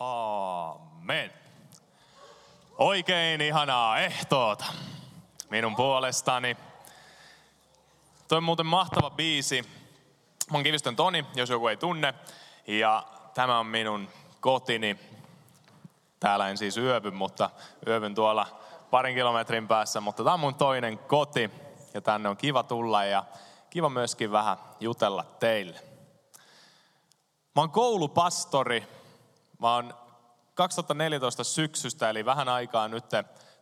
Amen. Oikein ihanaa ehtoota minun puolestani. Toi on muuten mahtava biisi. Mä oon Kivistön Toni, jos joku ei tunne. Ja tämä on minun kotini. Täällä en siis yövy, mutta yövyn tuolla parin kilometrin päässä. Mutta tämä on mun toinen koti ja tänne on kiva tulla ja kiva myöskin vähän jutella teille. Mä oon koulupastori. Mä oon 2014 syksystä, eli vähän aikaa nyt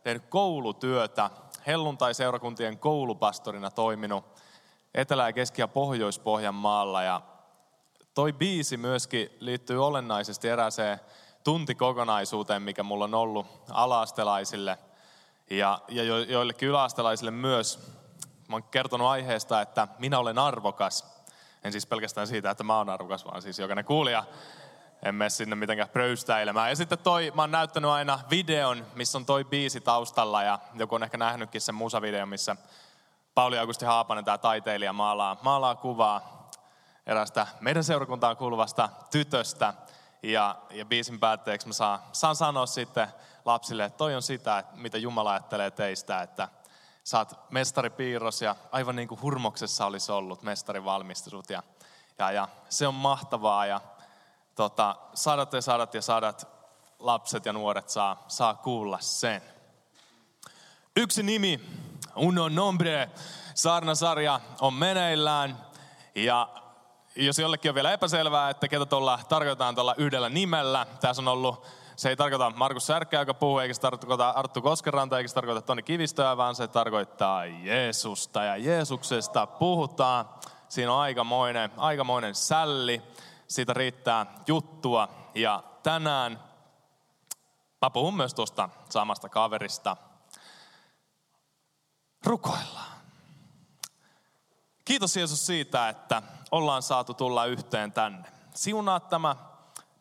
tehnyt koulutyötä. Helluntai-seurakuntien koulupastorina toiminut Etelä- ja Keski- ja Pohjois-Pohjanmaalla. Ja toi biisi myöskin liittyy olennaisesti erääseen tuntikokonaisuuteen, mikä mulla on ollut alaastelaisille ja, ja jo, joillekin yläastelaisille myös. Mä oon kertonut aiheesta, että minä olen arvokas. En siis pelkästään siitä, että mä oon arvokas, vaan siis jokainen kuulija. En mene sinne mitenkään pröystäilemään. Ja sitten toi, mä oon näyttänyt aina videon, missä on toi biisi taustalla. Ja joku on ehkä nähnytkin sen musavideon, missä Pauli Augusti Haapanen, tämä taiteilija, maalaa, maalaa kuvaa erästä meidän seurakuntaan kuuluvasta tytöstä. Ja, ja biisin päätteeksi mä saan, saan sanoa sitten lapsille, että toi on sitä, mitä Jumala ajattelee teistä, että saat mestaripiirros ja aivan niin kuin hurmoksessa olisi ollut mestarivalmistusut. Ja, ja, ja se on mahtavaa ja tota, sadat ja sadat ja sadat lapset ja nuoret saa, saa kuulla sen. Yksi nimi, Uno Nombre, saarnasarja on meneillään ja jos jollekin on vielä epäselvää, että ketä tuolla tarkoitetaan tuolla yhdellä nimellä, tässä on ollut se ei tarkoita Markus Särkkää, joka puhuu, eikä se tarkoita Arttu Koskeranta, eikä se tarkoita Toni Kivistöä, vaan se tarkoittaa Jeesusta. Ja Jeesuksesta puhutaan. Siinä on aikamoinen, aikamoinen sälli. Siitä riittää juttua. Ja tänään mä puhun myös tuosta samasta kaverista. Rukoillaan. Kiitos Jeesus siitä, että ollaan saatu tulla yhteen tänne. Siunaa tämä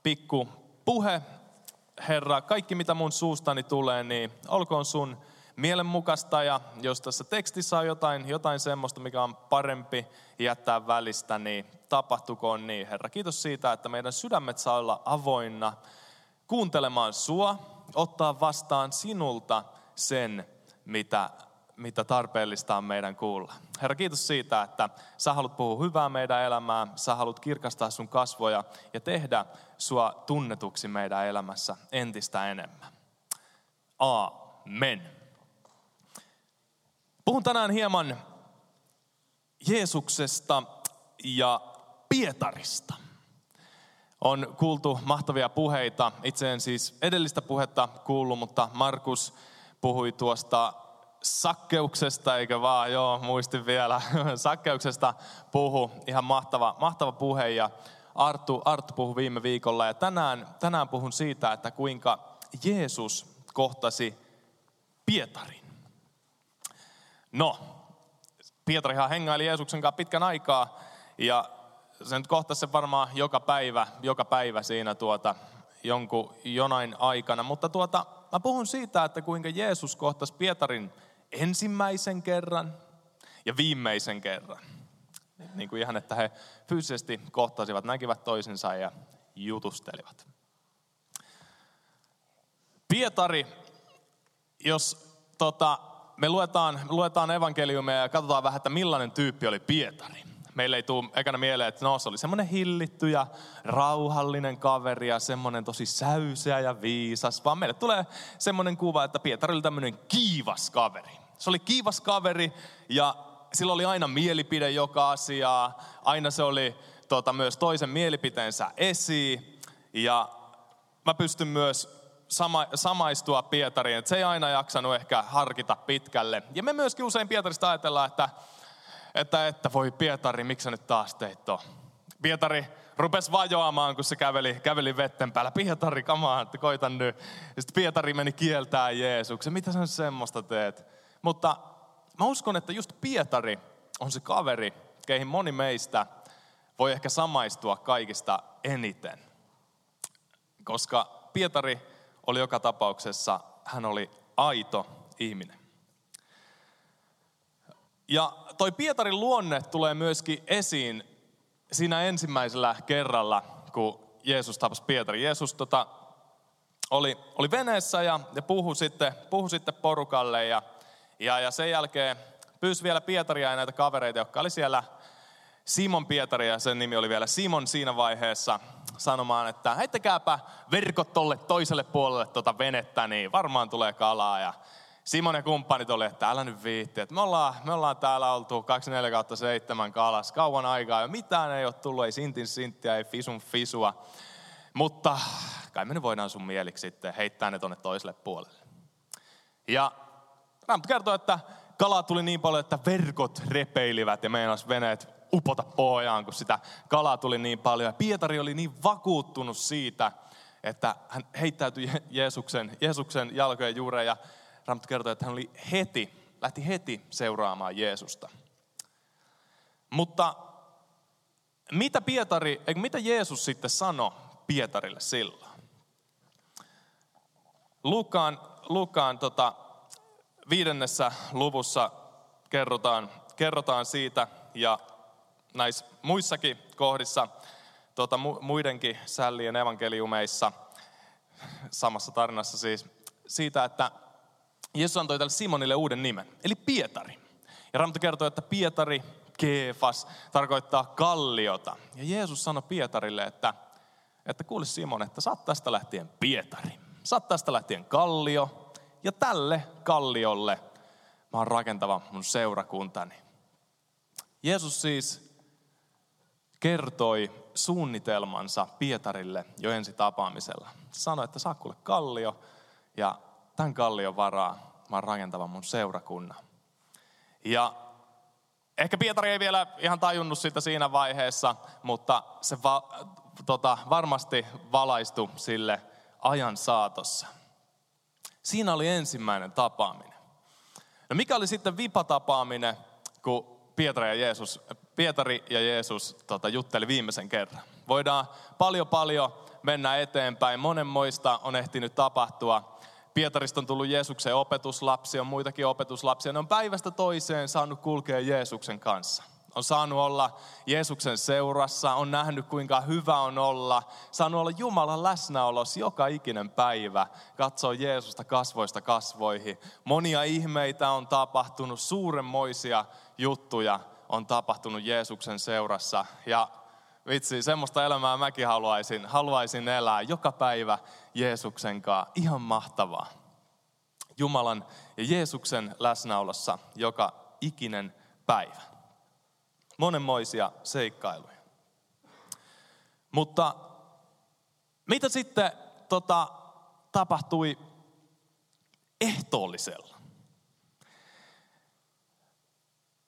pikku puhe Herra, kaikki mitä mun suustani tulee, niin olkoon sun mielenmukaista ja jos tässä tekstissä on jotain, jotain semmoista, mikä on parempi jättää välistä, niin tapahtukoon niin. Herra, kiitos siitä, että meidän sydämet saa olla avoinna kuuntelemaan sua, ottaa vastaan sinulta sen, mitä mitä tarpeellista on meidän kuulla. Herra, kiitos siitä, että sä haluat puhua hyvää meidän elämään, sä haluat kirkastaa sun kasvoja ja tehdä sua tunnetuksi meidän elämässä entistä enemmän. Amen. Puhun tänään hieman Jeesuksesta ja Pietarista. On kuultu mahtavia puheita. Itse en siis edellistä puhetta kuullut, mutta Markus puhui tuosta sakkeuksesta, eikä vaan, joo, muistin vielä, sakkeuksesta puhu, ihan mahtava, mahtava puhe ja Arttu, Arttu puhui viime viikolla ja tänään, tänään puhun siitä, että kuinka Jeesus kohtasi Pietarin. No, Pietarihan hengaili Jeesuksen kanssa pitkän aikaa ja se nyt kohtasi se varmaan joka päivä, joka päivä siinä tuota, jonkun jonain aikana. Mutta tuota, mä puhun siitä, että kuinka Jeesus kohtasi Pietarin ensimmäisen kerran ja viimeisen kerran. Niin kuin ihan, että he fyysisesti kohtasivat, näkivät toisensa ja jutustelivat. Pietari, jos tota, me luetaan, me luetaan evankeliumia ja katsotaan vähän, että millainen tyyppi oli Pietari. Meille ei tule ekana mieleen, että no, se oli semmoinen hillitty ja rauhallinen kaveri ja semmoinen tosi säyseä ja viisas, vaan meille tulee semmoinen kuva, että Pietari oli tämmöinen kiivas kaveri. Se oli kiivas kaveri ja sillä oli aina mielipide joka asiaa. Aina se oli tota, myös toisen mielipiteensä esiin. Ja mä pystyn myös sama, samaistua Pietariin, että se ei aina jaksanut ehkä harkita pitkälle. Ja me myöskin usein Pietarista ajatellaan, että, että, että voi Pietari, miksi sä nyt taas teit to? Pietari rupesi vajoamaan, kun se käveli, käveli vetten päällä. Pietari, kamaa, että koitan nyt. Ja sitten Pietari meni kieltää Jeesuksen. Mitä sä nyt semmoista teet? Mutta mä uskon, että just Pietari on se kaveri, keihin moni meistä voi ehkä samaistua kaikista eniten. Koska Pietari oli joka tapauksessa, hän oli aito ihminen. Ja toi Pietarin luonne tulee myöskin esiin siinä ensimmäisellä kerralla, kun Jeesus tapasi Pietari. Jeesus tota, oli, oli veneessä ja, ja puhui, sitten, puhui sitten porukalle ja, ja, ja sen jälkeen pyysi vielä Pietaria ja näitä kavereita, jotka oli siellä Simon Pietari ja sen nimi oli vielä Simon siinä vaiheessa sanomaan, että heittäkääpä verkot tolle toiselle puolelle tuota venettä, niin varmaan tulee kalaa. Ja Simon ja kumppanit oli, että älä nyt viitti, että me ollaan, me ollaan täällä oltu 24 kautta 7 kalas kauan aikaa ja mitään ei ole tullut, ei sintin sinttiä, ei fisun fisua. Mutta kai me nyt voidaan sun mieliksi sitten heittää ne tuonne toiselle puolelle. Ja Raamattu kertoo, että kalaa tuli niin paljon, että verkot repeilivät ja meinas veneet upota pohjaan, kun sitä kalaa tuli niin paljon. Ja Pietari oli niin vakuuttunut siitä, että hän heittäytyi Jeesuksen, Jeesuksen jalkojen juureen ja Raamattu kertoo, että hän oli heti, lähti heti seuraamaan Jeesusta. Mutta mitä Pietari, mitä Jeesus sitten sanoi Pietarille silloin? Lukaan, Lukaan tota, viidennessä luvussa kerrotaan, kerrotaan siitä ja näissä muissakin kohdissa, tuota, muidenkin sällien evankeliumeissa, samassa tarinassa siis, siitä, että Jeesus antoi tälle Simonille uuden nimen, eli Pietari. Ja Raamattu kertoo, että Pietari, Keefas, tarkoittaa kalliota. Ja Jeesus sanoi Pietarille, että, että kuule Simon, että saat tästä lähtien Pietari. Saat tästä lähtien kallio, ja tälle kalliolle mä oon rakentava mun seurakuntani. Jeesus siis kertoi suunnitelmansa Pietarille jo ensi tapaamisella. Sanoi, että saa kuule kallio ja tämän kallion varaa mä oon rakentava mun seurakunnan. Ja ehkä Pietari ei vielä ihan tajunnut sitä siinä vaiheessa, mutta se va, tota, varmasti valaistui sille ajan saatossa. Siinä oli ensimmäinen tapaaminen. No mikä oli sitten vipatapaaminen, kun Pietari ja Jeesus, Pietari ja Jeesus tota, jutteli viimeisen kerran? Voidaan paljon paljon mennä eteenpäin. Monenmoista on ehtinyt tapahtua. Pietarista on tullut Jeesuksen opetuslapsi, on muitakin opetuslapsia. Ne on päivästä toiseen saanut kulkea Jeesuksen kanssa on saanut olla Jeesuksen seurassa, on nähnyt kuinka hyvä on olla, saanut olla Jumalan läsnäolossa joka ikinen päivä, katsoo Jeesusta kasvoista kasvoihin. Monia ihmeitä on tapahtunut, suuremmoisia juttuja on tapahtunut Jeesuksen seurassa ja vitsi, semmoista elämää mäkin haluaisin, haluaisin elää joka päivä Jeesuksen kanssa. Ihan mahtavaa. Jumalan ja Jeesuksen läsnäolossa joka ikinen päivä monenmoisia seikkailuja. Mutta mitä sitten tota, tapahtui ehtoollisella?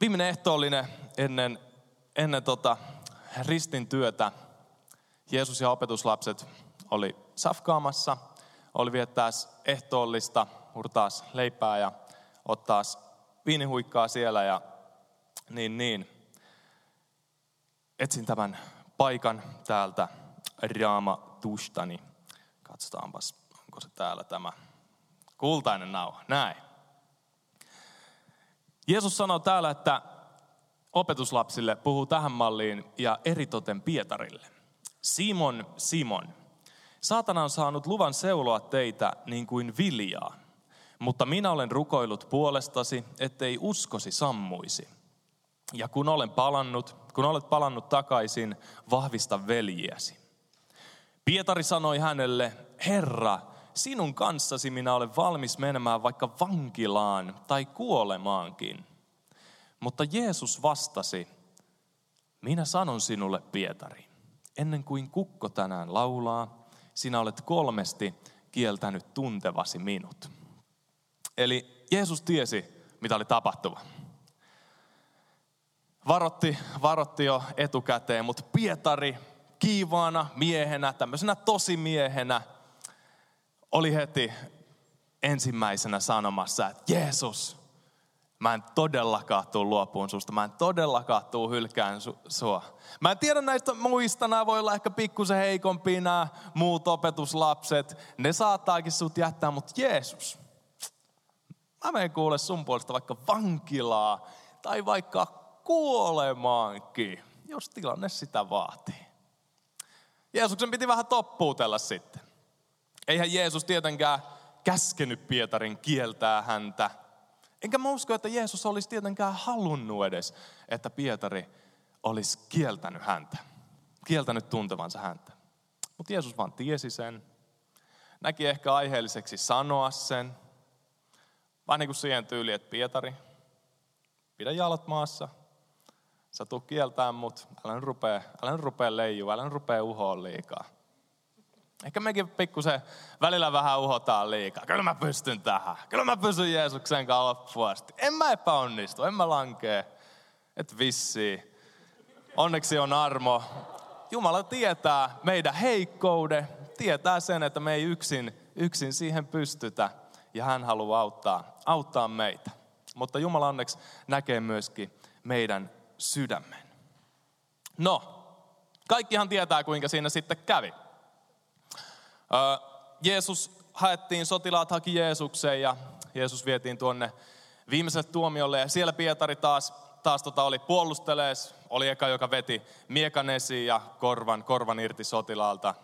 Viimeinen ehtoollinen ennen, ennen tota ristin työtä Jeesus ja opetuslapset oli safkaamassa, oli viettää ehtoollista, murtaas leipää ja ottaa viinihuikkaa siellä ja niin niin etsin tämän paikan täältä Raamatustani. Katsotaanpas, onko se täällä tämä kultainen nauha. Näin. Jeesus sanoo täällä, että opetuslapsille puhuu tähän malliin ja eritoten Pietarille. Simon, Simon, saatana on saanut luvan seuloa teitä niin kuin viljaa, mutta minä olen rukoillut puolestasi, ettei uskosi sammuisi. Ja kun olen palannut, kun olet palannut takaisin, vahvista veljiäsi. Pietari sanoi hänelle, Herra, sinun kanssasi minä olen valmis menemään vaikka vankilaan tai kuolemaankin. Mutta Jeesus vastasi, minä sanon sinulle Pietari, ennen kuin kukko tänään laulaa, sinä olet kolmesti kieltänyt tuntevasi minut. Eli Jeesus tiesi, mitä oli tapahtuva varotti, varotti jo etukäteen, mutta Pietari kiivaana miehenä, tämmöisenä tosimiehenä, oli heti ensimmäisenä sanomassa, että Jeesus, mä en todellakaan tuu luopuun susta, mä en todellakaan tuu hylkään su- sua. Mä en tiedä näistä muista, nämä voi olla ehkä pikkusen heikompia nämä muut opetuslapset, ne saattaakin sut jättää, mutta Jeesus, mä menen kuule sun puolesta vaikka vankilaa tai vaikka kuolemaankin, jos tilanne sitä vaatii. Jeesuksen piti vähän toppuutella sitten. Eihän Jeesus tietenkään käskenyt Pietarin kieltää häntä. Enkä mä usko, että Jeesus olisi tietenkään halunnut edes, että Pietari olisi kieltänyt häntä. Kieltänyt tuntevansa häntä. Mutta Jeesus vaan tiesi sen. Näki ehkä aiheelliseksi sanoa sen. Vaan niin kuin siihen tyyliin, että Pietari, pidä jalat maassa. Sä tuu kieltään mut, älä nyt rupea, älä nyt rupea leijua, älä nyt rupea uhoa liikaa. Ehkä mekin pikkusen välillä vähän uhotaan liikaa. Kyllä mä pystyn tähän. Kyllä mä pysyn Jeesuksen kanssa loppuun asti. En mä epäonnistu, en mä lankee. Et vissi. Onneksi on armo. Jumala tietää meidän heikkouden, tietää sen, että me ei yksin, yksin siihen pystytä. Ja hän haluaa auttaa, auttaa meitä. Mutta Jumala onneksi näkee myöskin meidän sydämen. No, kaikkihan tietää, kuinka siinä sitten kävi. Jeesus haettiin, sotilaat haki Jeesukseen ja Jeesus vietiin tuonne viimeiselle tuomiolle. Ja siellä Pietari taas, taas tota oli puolustelees, oli eka, joka veti miekan esiin ja korvan, korvan irti sotilaalta.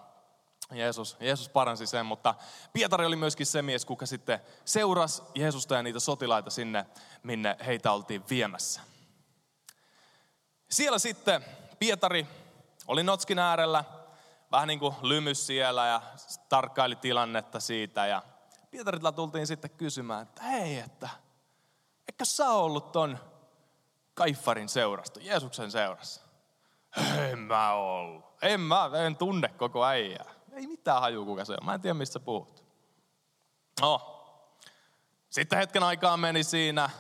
Jeesus, Jeesus paransi sen, mutta Pietari oli myöskin se mies, kuka sitten seurasi Jeesusta ja niitä sotilaita sinne, minne heitä oltiin viemässä. Siellä sitten Pietari oli Notskin äärellä, vähän niin kuin lymys siellä ja tarkkaili tilannetta siitä. Ja Pietaritla tultiin sitten kysymään, että hei, että eikö sä ollut ton Kaifarin seurasta, Jeesuksen seurassa? En mä ollut. En mä, en tunne koko äijää. Ei mitään haju kuka se on. Mä en tiedä, mistä puhut. No. Sitten hetken aikaa meni siinä.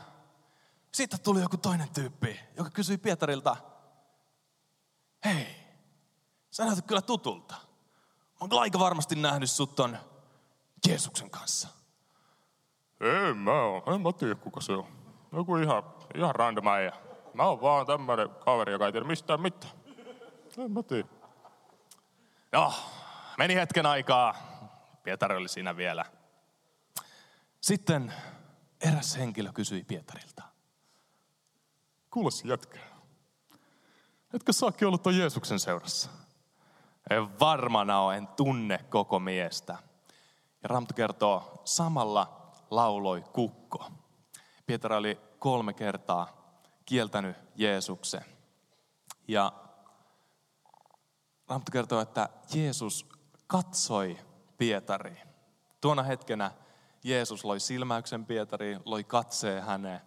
Sitten tuli joku toinen tyyppi, joka kysyi Pietarilta, hei, Sä näytät kyllä tutulta. Mä oon aika varmasti nähnyt sut ton Jeesuksen kanssa. En mä oo. En mä tiedä kuka se on. Joku ihan, ihan random äijä. Mä oon vaan tämmönen kaveri, joka ei tiedä mistään mitään. En mä tiedä. No, meni hetken aikaa. Pietari oli siinä vielä. Sitten eräs henkilö kysyi Pietarilta. Kuule jätkä. Etkö saakin ollut ton Jeesuksen seurassa? En varmana ole, en tunne koko miestä. Ja Raamattu kertoo, samalla lauloi kukko. Pietari oli kolme kertaa kieltänyt Jeesuksen. Ja Raamattu kertoo, että Jeesus katsoi Pietari. Tuona hetkenä Jeesus loi silmäyksen Pietariin, loi katseen häneen.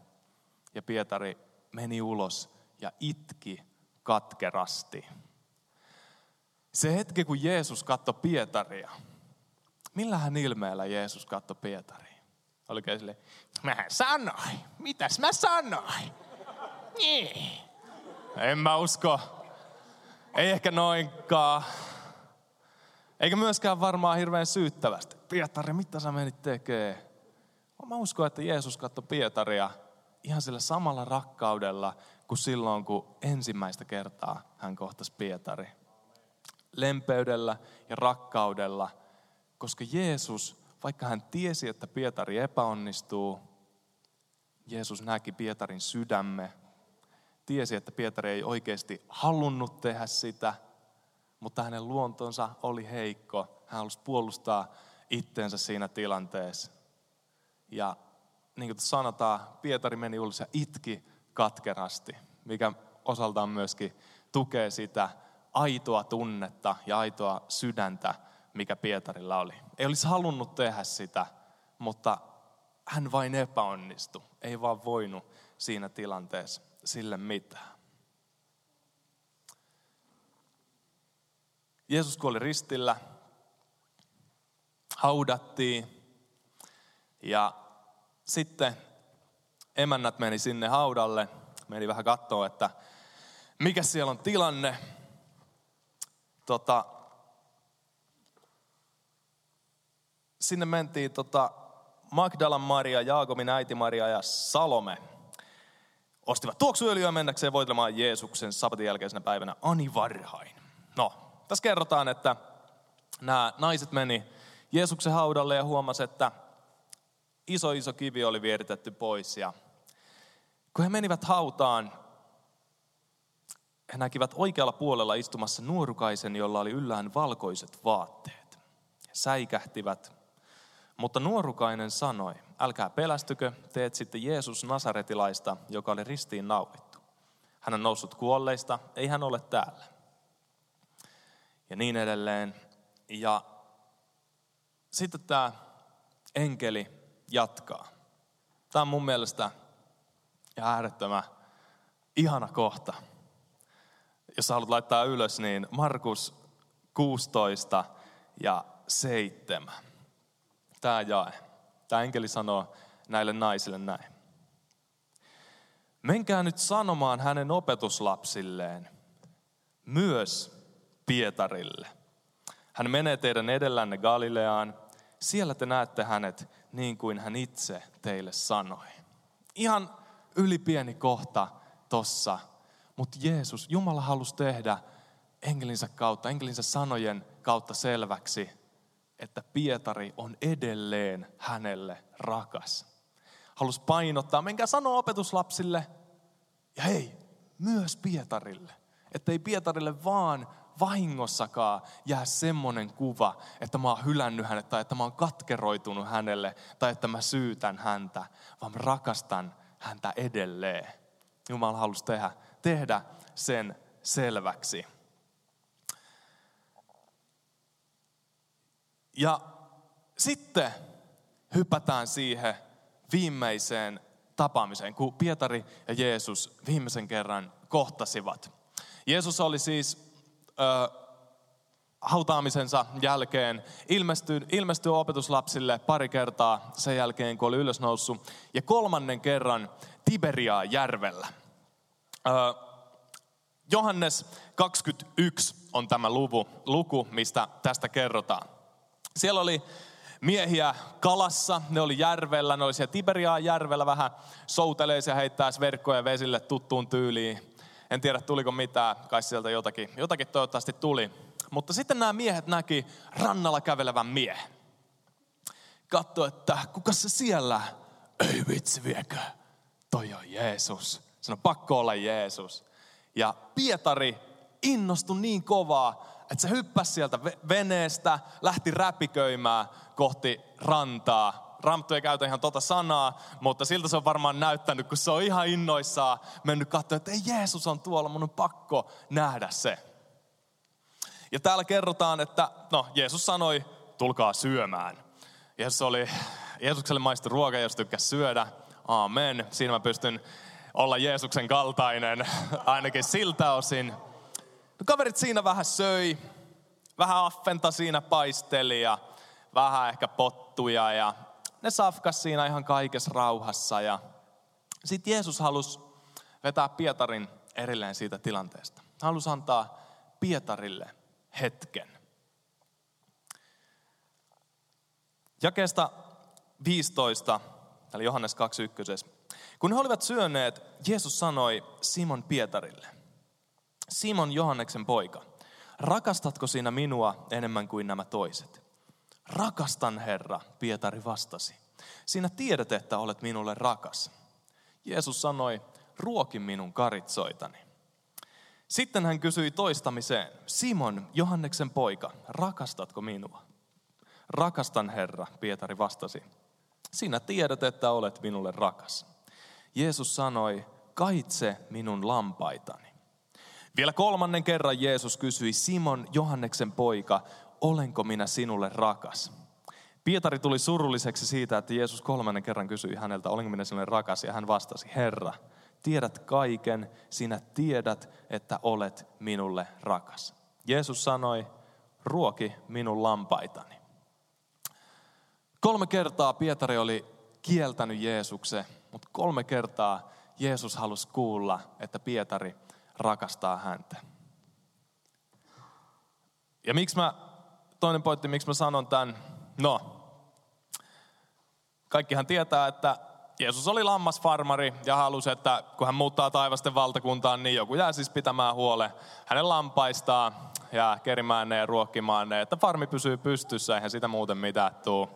Ja Pietari meni ulos ja itki katkerasti. Se hetki, kun Jeesus katsoi Pietaria, millähän ilmeellä Jeesus katsoi Pietaria? Oliko sille, mä sanoin, mitäs mä sanoin? Niin. En mä usko. Ei ehkä noinkaan. Eikä myöskään varmaan hirveän syyttävästi. Pietari, mitä sä menit tekee? Mä uskon, että Jeesus katsoi Pietaria ihan sillä samalla rakkaudella kuin silloin, kun ensimmäistä kertaa hän kohtasi Pietari lempeydellä ja rakkaudella, koska Jeesus, vaikka hän tiesi, että Pietari epäonnistuu, Jeesus näki Pietarin sydämme, tiesi, että Pietari ei oikeasti halunnut tehdä sitä, mutta hänen luontonsa oli heikko. Hän halusi puolustaa itteensä siinä tilanteessa. Ja niin kuin sanotaan, Pietari meni ulos ja itki katkerasti, mikä osaltaan myöskin tukee sitä, aitoa tunnetta ja aitoa sydäntä, mikä Pietarilla oli. Ei olisi halunnut tehdä sitä, mutta hän vain epäonnistui. Ei vaan voinut siinä tilanteessa sille mitään. Jeesus kuoli ristillä, haudattiin ja sitten emännät meni sinne haudalle, meni vähän katsoa, että mikä siellä on tilanne tota, sinne mentiin tota, Magdalan Maria, Jaakobin äiti Maria ja Salome. Ostivat tuoksuöljyä mennäkseen voitelemaan Jeesuksen sabatin jälkeisenä päivänä ani varhain. No, tässä kerrotaan, että nämä naiset meni Jeesuksen haudalle ja huomasi, että iso iso kivi oli vieritetty pois. Ja kun he menivät hautaan, he näkivät oikealla puolella istumassa nuorukaisen, jolla oli yllään valkoiset vaatteet. säikähtivät. Mutta nuorukainen sanoi, älkää pelästykö, teet sitten Jeesus Nasaretilaista, joka oli ristiin naulittu. Hän on noussut kuolleista, ei hän ole täällä. Ja niin edelleen. Ja sitten tämä enkeli jatkaa. Tämä on mun mielestä äärettömän ihana kohta. Jos haluat laittaa ylös, niin Markus 16 ja 7. Tämä jae. Tämä enkeli sanoo näille naisille näin. Menkää nyt sanomaan hänen opetuslapsilleen, myös Pietarille. Hän menee teidän edellänne Galileaan. Siellä te näette hänet niin kuin hän itse teille sanoi. Ihan ylipieni kohta tossa. Mutta Jeesus, Jumala halusi tehdä enkelinsä kautta, enkelinsä sanojen kautta selväksi, että Pietari on edelleen hänelle rakas. Halus painottaa, menkää sanoa opetuslapsille ja hei, myös Pietarille. Että ei Pietarille vaan vahingossakaan jää semmoinen kuva, että mä oon hylännyt hänet tai että mä oon katkeroitunut hänelle tai että mä syytän häntä, vaan mä rakastan häntä edelleen. Jumala halusi tehdä, tehdä sen selväksi. Ja sitten hypätään siihen viimeiseen tapaamiseen, kun Pietari ja Jeesus viimeisen kerran kohtasivat. Jeesus oli siis ö, hautaamisensa jälkeen ilmestyi, ilmestyi opetuslapsille pari kertaa sen jälkeen, kun oli ylösnoussut. Ja kolmannen kerran Tiberiaa järvellä. Ö, Johannes 21 on tämä luku, luku, mistä tästä kerrotaan. Siellä oli miehiä kalassa, ne oli järvellä, ne oli siellä Tiberiaan järvellä vähän souteleis ja heittäisi verkkoja vesille tuttuun tyyliin. En tiedä tuliko mitään, kai sieltä jotakin, jotakin toivottavasti tuli. Mutta sitten nämä miehet näki rannalla kävelevän miehen. Katso, että kuka se siellä? Ei vitsi viekö, toi on Jeesus. Sano pakko olla Jeesus. Ja Pietari innostui niin kovaa, että se hyppäsi sieltä veneestä, lähti räpiköimään kohti rantaa. Ramttu ei käytä ihan tota sanaa, mutta siltä se on varmaan näyttänyt, kun se on ihan innoissaan mennyt katsoa, että ei Jeesus on tuolla, mun on pakko nähdä se. Ja täällä kerrotaan, että no Jeesus sanoi, tulkaa syömään. Jeesus oli, Jeesukselle maistui ruoka, jos tykkäsi syödä. Amen. Siinä mä pystyn olla Jeesuksen kaltainen, ainakin siltä osin. No kaverit siinä vähän söi, vähän affenta siinä paisteli ja vähän ehkä pottuja ja ne safkas siinä ihan kaikessa rauhassa. Ja sitten Jeesus halusi vetää Pietarin erilleen siitä tilanteesta. Halusi antaa Pietarille hetken. Jakeesta 15, eli Johannes 2.1. Kun he olivat syöneet, Jeesus sanoi Simon Pietarille, Simon Johanneksen poika, rakastatko sinä minua enemmän kuin nämä toiset? Rakastan Herra, Pietari vastasi. Sinä tiedät, että olet minulle rakas. Jeesus sanoi, ruoki minun karitsoitani. Sitten hän kysyi toistamiseen, Simon, Johanneksen poika, rakastatko minua? Rakastan Herra, Pietari vastasi. Sinä tiedät, että olet minulle rakas. Jeesus sanoi, kaitse minun lampaitani. Vielä kolmannen kerran Jeesus kysyi, Simon, Johanneksen poika, olenko minä sinulle rakas? Pietari tuli surulliseksi siitä, että Jeesus kolmannen kerran kysyi häneltä, olenko minä sinulle rakas? Ja hän vastasi, Herra, tiedät kaiken, sinä tiedät, että olet minulle rakas. Jeesus sanoi, ruoki minun lampaitani. Kolme kertaa Pietari oli kieltänyt Jeesuksen, mutta kolme kertaa Jeesus halusi kuulla, että Pietari rakastaa häntä. Ja miksi mä, toinen pointti, miksi mä sanon tämän, no, kaikkihan tietää, että Jeesus oli lammasfarmari ja halusi, että kun hän muuttaa taivasten valtakuntaan, niin joku jää siis pitämään huole hänen lampaistaan ja kerimään ne ja ruokkimaan ne, että farmi pysyy pystyssä, eihän sitä muuten mitään tuu.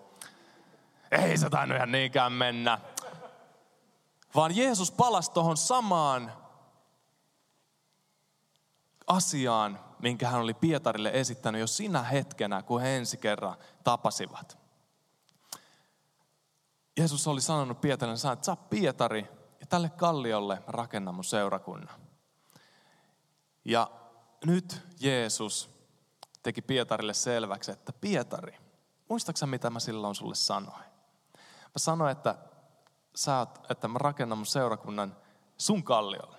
Ei se tainnut ihan niinkään mennä. Vaan Jeesus palasi tuohon samaan asiaan, minkä hän oli Pietarille esittänyt jo sinä hetkenä, kun he ensi kerran tapasivat. Jeesus oli sanonut Pietarille, että sä Pietari, ja tälle kalliolle rakennan mun seurakunnan. Ja nyt Jeesus teki Pietarille selväksi, että Pietari, muistaaksä mitä mä silloin sulle sanoin? Mä sanoin, että, oot, että mä rakennan mun seurakunnan sun kalliolle,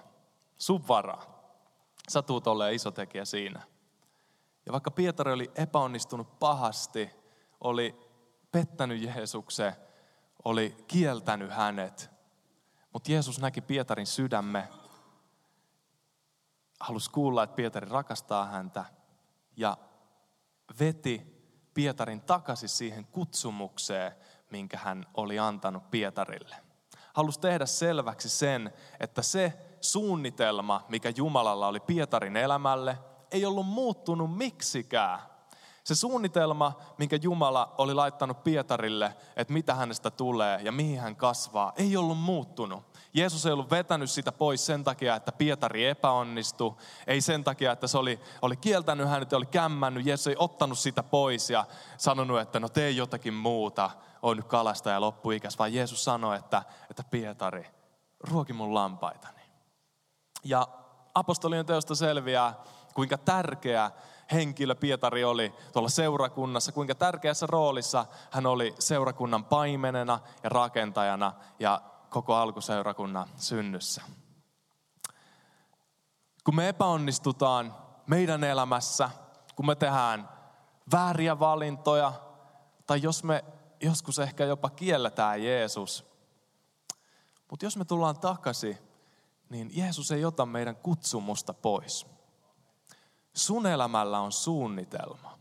sun varaa. Sä tuut iso tekijä siinä. Ja vaikka Pietari oli epäonnistunut pahasti, oli pettänyt Jeesuksen, oli kieltänyt hänet, mutta Jeesus näki Pietarin sydämme, halusi kuulla, että Pietari rakastaa häntä ja veti Pietarin takaisin siihen kutsumukseen, minkä hän oli antanut Pietarille. Halusi tehdä selväksi sen, että se suunnitelma, mikä Jumalalla oli Pietarin elämälle, ei ollut muuttunut miksikään. Se suunnitelma, minkä Jumala oli laittanut Pietarille, että mitä hänestä tulee ja mihin hän kasvaa, ei ollut muuttunut. Jeesus ei ollut vetänyt sitä pois sen takia, että Pietari epäonnistui. Ei sen takia, että se oli, oli kieltänyt hänet ja oli kämmännyt. Jeesus ei ottanut sitä pois ja sanonut, että no tee jotakin muuta. On nyt kalastaja loppuikäs. Vaan Jeesus sanoi, että, että Pietari, ruoki mun lampaitani. Ja apostolien teosta selviää, kuinka tärkeä henkilö Pietari oli tuolla seurakunnassa, kuinka tärkeässä roolissa hän oli seurakunnan paimenena ja rakentajana ja koko alkuseurakunnan synnyssä. Kun me epäonnistutaan meidän elämässä, kun me tehdään vääriä valintoja, tai jos me joskus ehkä jopa kielletään Jeesus, mutta jos me tullaan takaisin, niin Jeesus ei ota meidän kutsumusta pois. Sun elämällä on suunnitelma.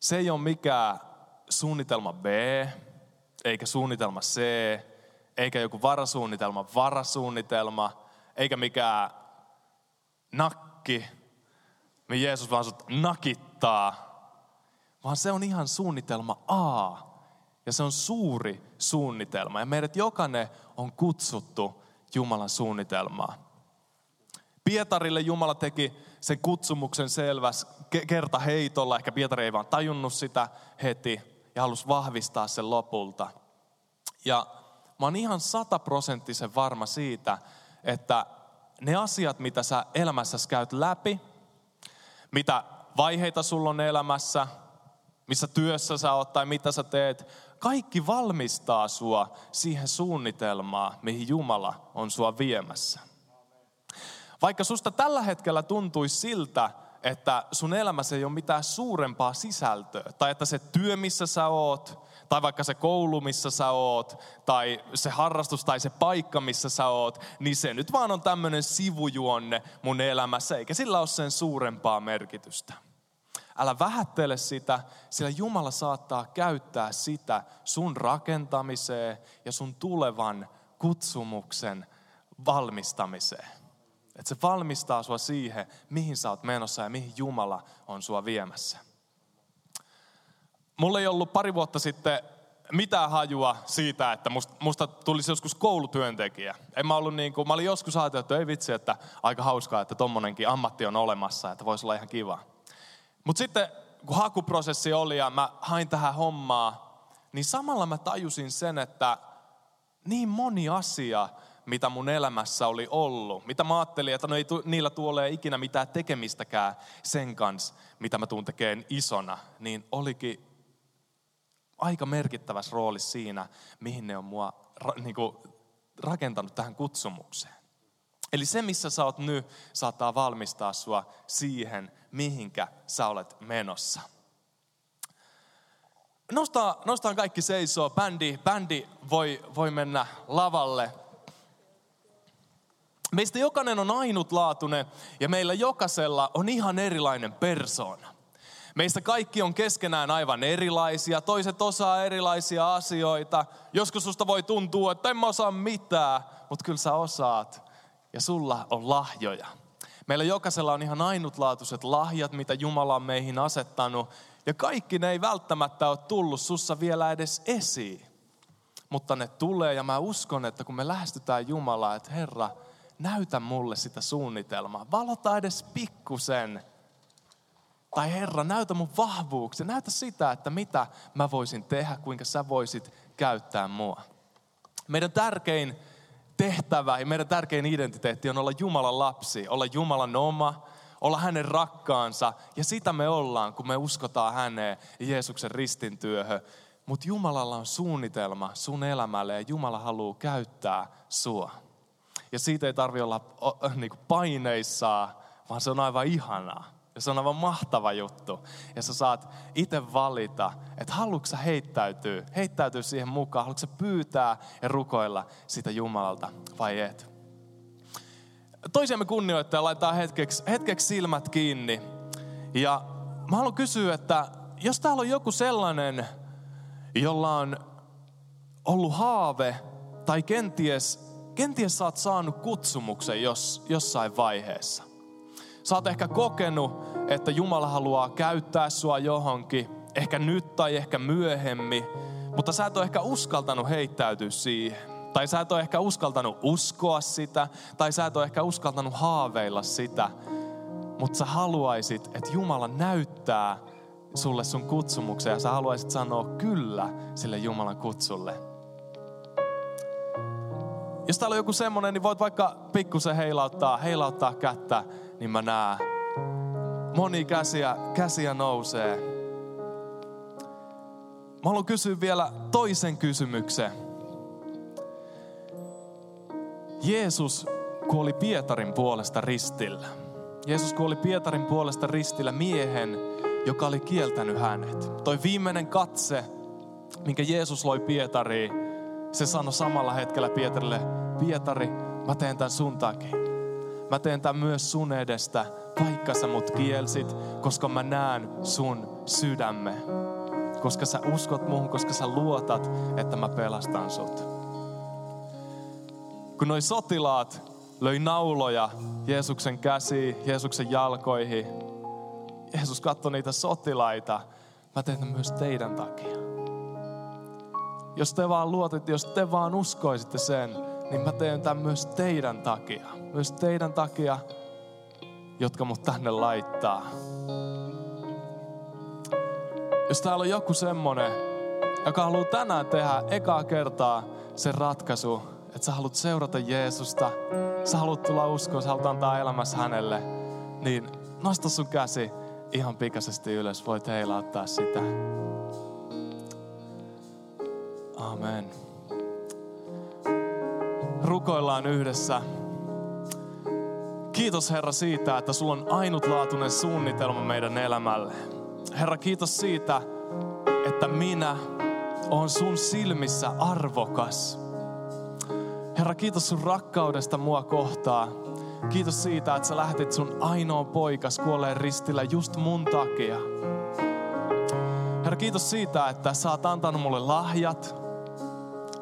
Se ei ole mikään suunnitelma B, eikä suunnitelma C, eikä joku varasuunnitelma, varasuunnitelma, eikä mikään nakki, mihin Jeesus vaan sut nakittaa, vaan se on ihan suunnitelma A. Ja se on suuri suunnitelma. Ja meidät jokainen on kutsuttu Jumalan suunnitelmaa. Pietarille Jumala teki sen kutsumuksen selväs kerta heitolla. Ehkä Pietari ei vaan tajunnut sitä heti ja halusi vahvistaa sen lopulta. Ja mä oon ihan sataprosenttisen varma siitä, että ne asiat, mitä sä elämässäsi käyt läpi, mitä vaiheita sulla on elämässä, missä työssä sä oot tai mitä sä teet, kaikki valmistaa sua siihen suunnitelmaan, mihin Jumala on sua viemässä. Vaikka susta tällä hetkellä tuntuisi siltä, että sun elämässä ei ole mitään suurempaa sisältöä, tai että se työ, missä sä oot, tai vaikka se koulu, missä sä oot, tai se harrastus tai se paikka, missä sä oot, niin se nyt vaan on tämmöinen sivujuonne mun elämässä, eikä sillä ole sen suurempaa merkitystä. Älä vähättele sitä, sillä Jumala saattaa käyttää sitä sun rakentamiseen ja sun tulevan kutsumuksen valmistamiseen. Että se valmistaa sua siihen, mihin sä oot menossa ja mihin Jumala on sua viemässä. Mulla ei ollut pari vuotta sitten mitään hajua siitä, että musta, musta tulisi joskus koulutyöntekijä. En mä, ollut niin kuin, mä olin joskus ajatellut, että ei vitsi, että aika hauskaa, että tommonenkin ammatti on olemassa, että voisi olla ihan kiva. Mutta sitten kun hakuprosessi oli ja mä hain tähän hommaa, niin samalla mä tajusin sen, että niin moni asia, mitä mun elämässä oli ollut, mitä mä ajattelin, että no ei tu, niillä tuolle ikinä mitään tekemistäkään sen kanssa, mitä mä tuun tekemään isona, niin olikin aika merkittävässä roolissa siinä, mihin ne on mua ra, niin kuin, rakentanut tähän kutsumukseen. Eli se, missä sä oot nyt, saattaa valmistaa sua siihen, mihinkä sä olet menossa. Nostaa, nostaa kaikki seisoo. Bändi, bändi voi, voi mennä lavalle. Meistä jokainen on ainutlaatuinen ja meillä jokaisella on ihan erilainen persoona. Meistä kaikki on keskenään aivan erilaisia, toiset osaa erilaisia asioita. Joskus susta voi tuntua, että en mä osaa mitään, mutta kyllä sä osaat ja sulla on lahjoja. Meillä jokaisella on ihan ainutlaatuiset lahjat, mitä Jumala on meihin asettanut. Ja kaikki ne ei välttämättä ole tullut sussa vielä edes esiin. Mutta ne tulee ja mä uskon, että kun me lähestytään Jumalaa, että Herra, näytä mulle sitä suunnitelmaa. Valota edes pikkusen Tai Herra, näytä mun vahvuuksia. Näytä sitä, että mitä mä voisin tehdä, kuinka sä voisit käyttää mua. Meidän tärkein tehtävä ja meidän tärkein identiteetti on olla Jumalan lapsi, olla Jumalan oma, olla hänen rakkaansa. Ja sitä me ollaan, kun me uskotaan häneen ja Jeesuksen ristintyöhön. Mutta Jumalalla on suunnitelma sun elämälle ja Jumala haluaa käyttää sua. Ja siitä ei tarvi olla niin paineissaan, vaan se on aivan ihanaa. Ja se on aivan mahtava juttu. Ja sä saat itse valita, että haluatko sä heittäytyä, heittäytyä siihen mukaan, haluatko sä pyytää ja rukoilla sitä Jumalalta vai et. Toisiamme kunnioittaa laitetaan hetkeksi, hetkeksi silmät kiinni. Ja mä haluan kysyä, että jos täällä on joku sellainen, jolla on ollut haave tai kenties, kenties sä oot saanut kutsumuksen jos, jossain vaiheessa. Sä oot ehkä kokenut, että Jumala haluaa käyttää sua johonkin, ehkä nyt tai ehkä myöhemmin, mutta sä et ole ehkä uskaltanut heittäytyä siihen. Tai sä et ole ehkä uskaltanut uskoa sitä, tai sä et ole ehkä uskaltanut haaveilla sitä, mutta sä haluaisit, että Jumala näyttää sulle sun kutsumuksen ja sä haluaisit sanoa kyllä sille Jumalan kutsulle. Jos täällä on joku semmonen, niin voit vaikka pikkusen heilauttaa, heilauttaa kättä niin mä näen. Moni käsiä, käsiä nousee. Mä haluan kysyä vielä toisen kysymyksen. Jeesus kuoli Pietarin puolesta ristillä. Jeesus kuoli Pietarin puolesta ristillä miehen, joka oli kieltänyt hänet. Toi viimeinen katse, minkä Jeesus loi Pietariin, se sanoi samalla hetkellä Pietarille, Pietari, mä teen tämän sun takia. Mä teen tämän myös sun edestä, vaikka sä mut kielsit, koska mä näen sun sydämme. Koska sä uskot muuhun, koska sä luotat, että mä pelastan sut. Kun noi sotilaat löi nauloja Jeesuksen käsiin, Jeesuksen jalkoihin, Jeesus katsoi niitä sotilaita. Mä teen tämän myös teidän takia. Jos te vaan luotitte, jos te vaan uskoisitte sen, niin mä teen tämän myös teidän takia. Myös teidän takia, jotka mut tänne laittaa. Jos täällä on joku semmonen, joka haluaa tänään tehdä ekaa kertaa sen ratkaisu, että sä haluat seurata Jeesusta, sä haluat tulla uskoon, sä haluat antaa elämässä hänelle, niin nosta sun käsi ihan pikaisesti ylös. Voit heilauttaa sitä. Amen rukoillaan yhdessä. Kiitos Herra siitä, että sulla on ainutlaatuinen suunnitelma meidän elämälle. Herra, kiitos siitä, että minä olen sun silmissä arvokas. Herra, kiitos sun rakkaudesta mua kohtaa. Kiitos siitä, että sä lähtit sun ainoa poikas kuolleen ristillä just mun takia. Herra, kiitos siitä, että sä oot antanut mulle lahjat.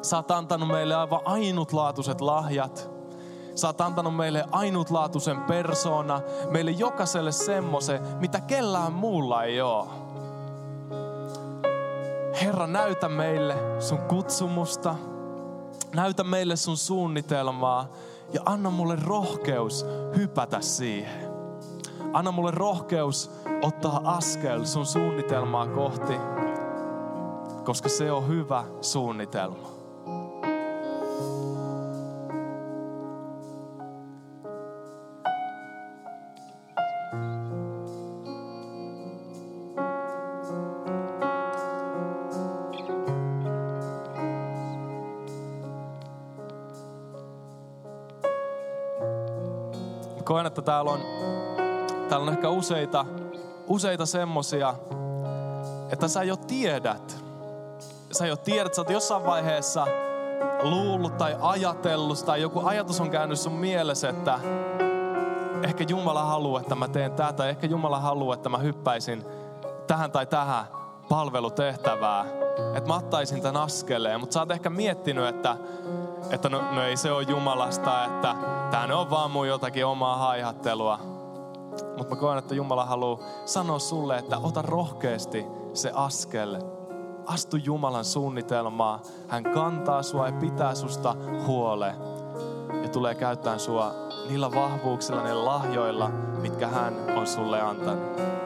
Sä oot antanut meille aivan ainutlaatuiset lahjat. Sä oot antanut meille ainutlaatuisen persona, meille jokaiselle semmoisen, mitä kellään muulla ei ole. Herra, näytä meille sun kutsumusta. Näytä meille sun suunnitelmaa ja anna mulle rohkeus hypätä siihen. Anna mulle rohkeus ottaa askel sun suunnitelmaa kohti, koska se on hyvä suunnitelma. Koen, että täällä on, täällä on ehkä useita, useita semmosia, että sä jo tiedät, sä jo tiedät, sä oot jossain vaiheessa luullut tai ajatellut tai joku ajatus on käynyt sun mielessä, että ehkä Jumala haluaa, että mä teen tätä, ehkä Jumala haluaa, että mä hyppäisin tähän tai tähän palvelutehtävää, että mä ottaisin tämän askeleen, mutta sä oot ehkä miettinyt, että että no, no ei se ole Jumalasta, että tämä on vaan mun jotakin omaa haihattelua. Mutta mä koen, että Jumala haluaa sanoa sulle, että ota rohkeasti se askel. Astu Jumalan suunnitelmaa. Hän kantaa sua ja pitää susta huole. Ja tulee käyttämään sua niillä vahvuuksilla, niillä lahjoilla, mitkä hän on sulle antanut.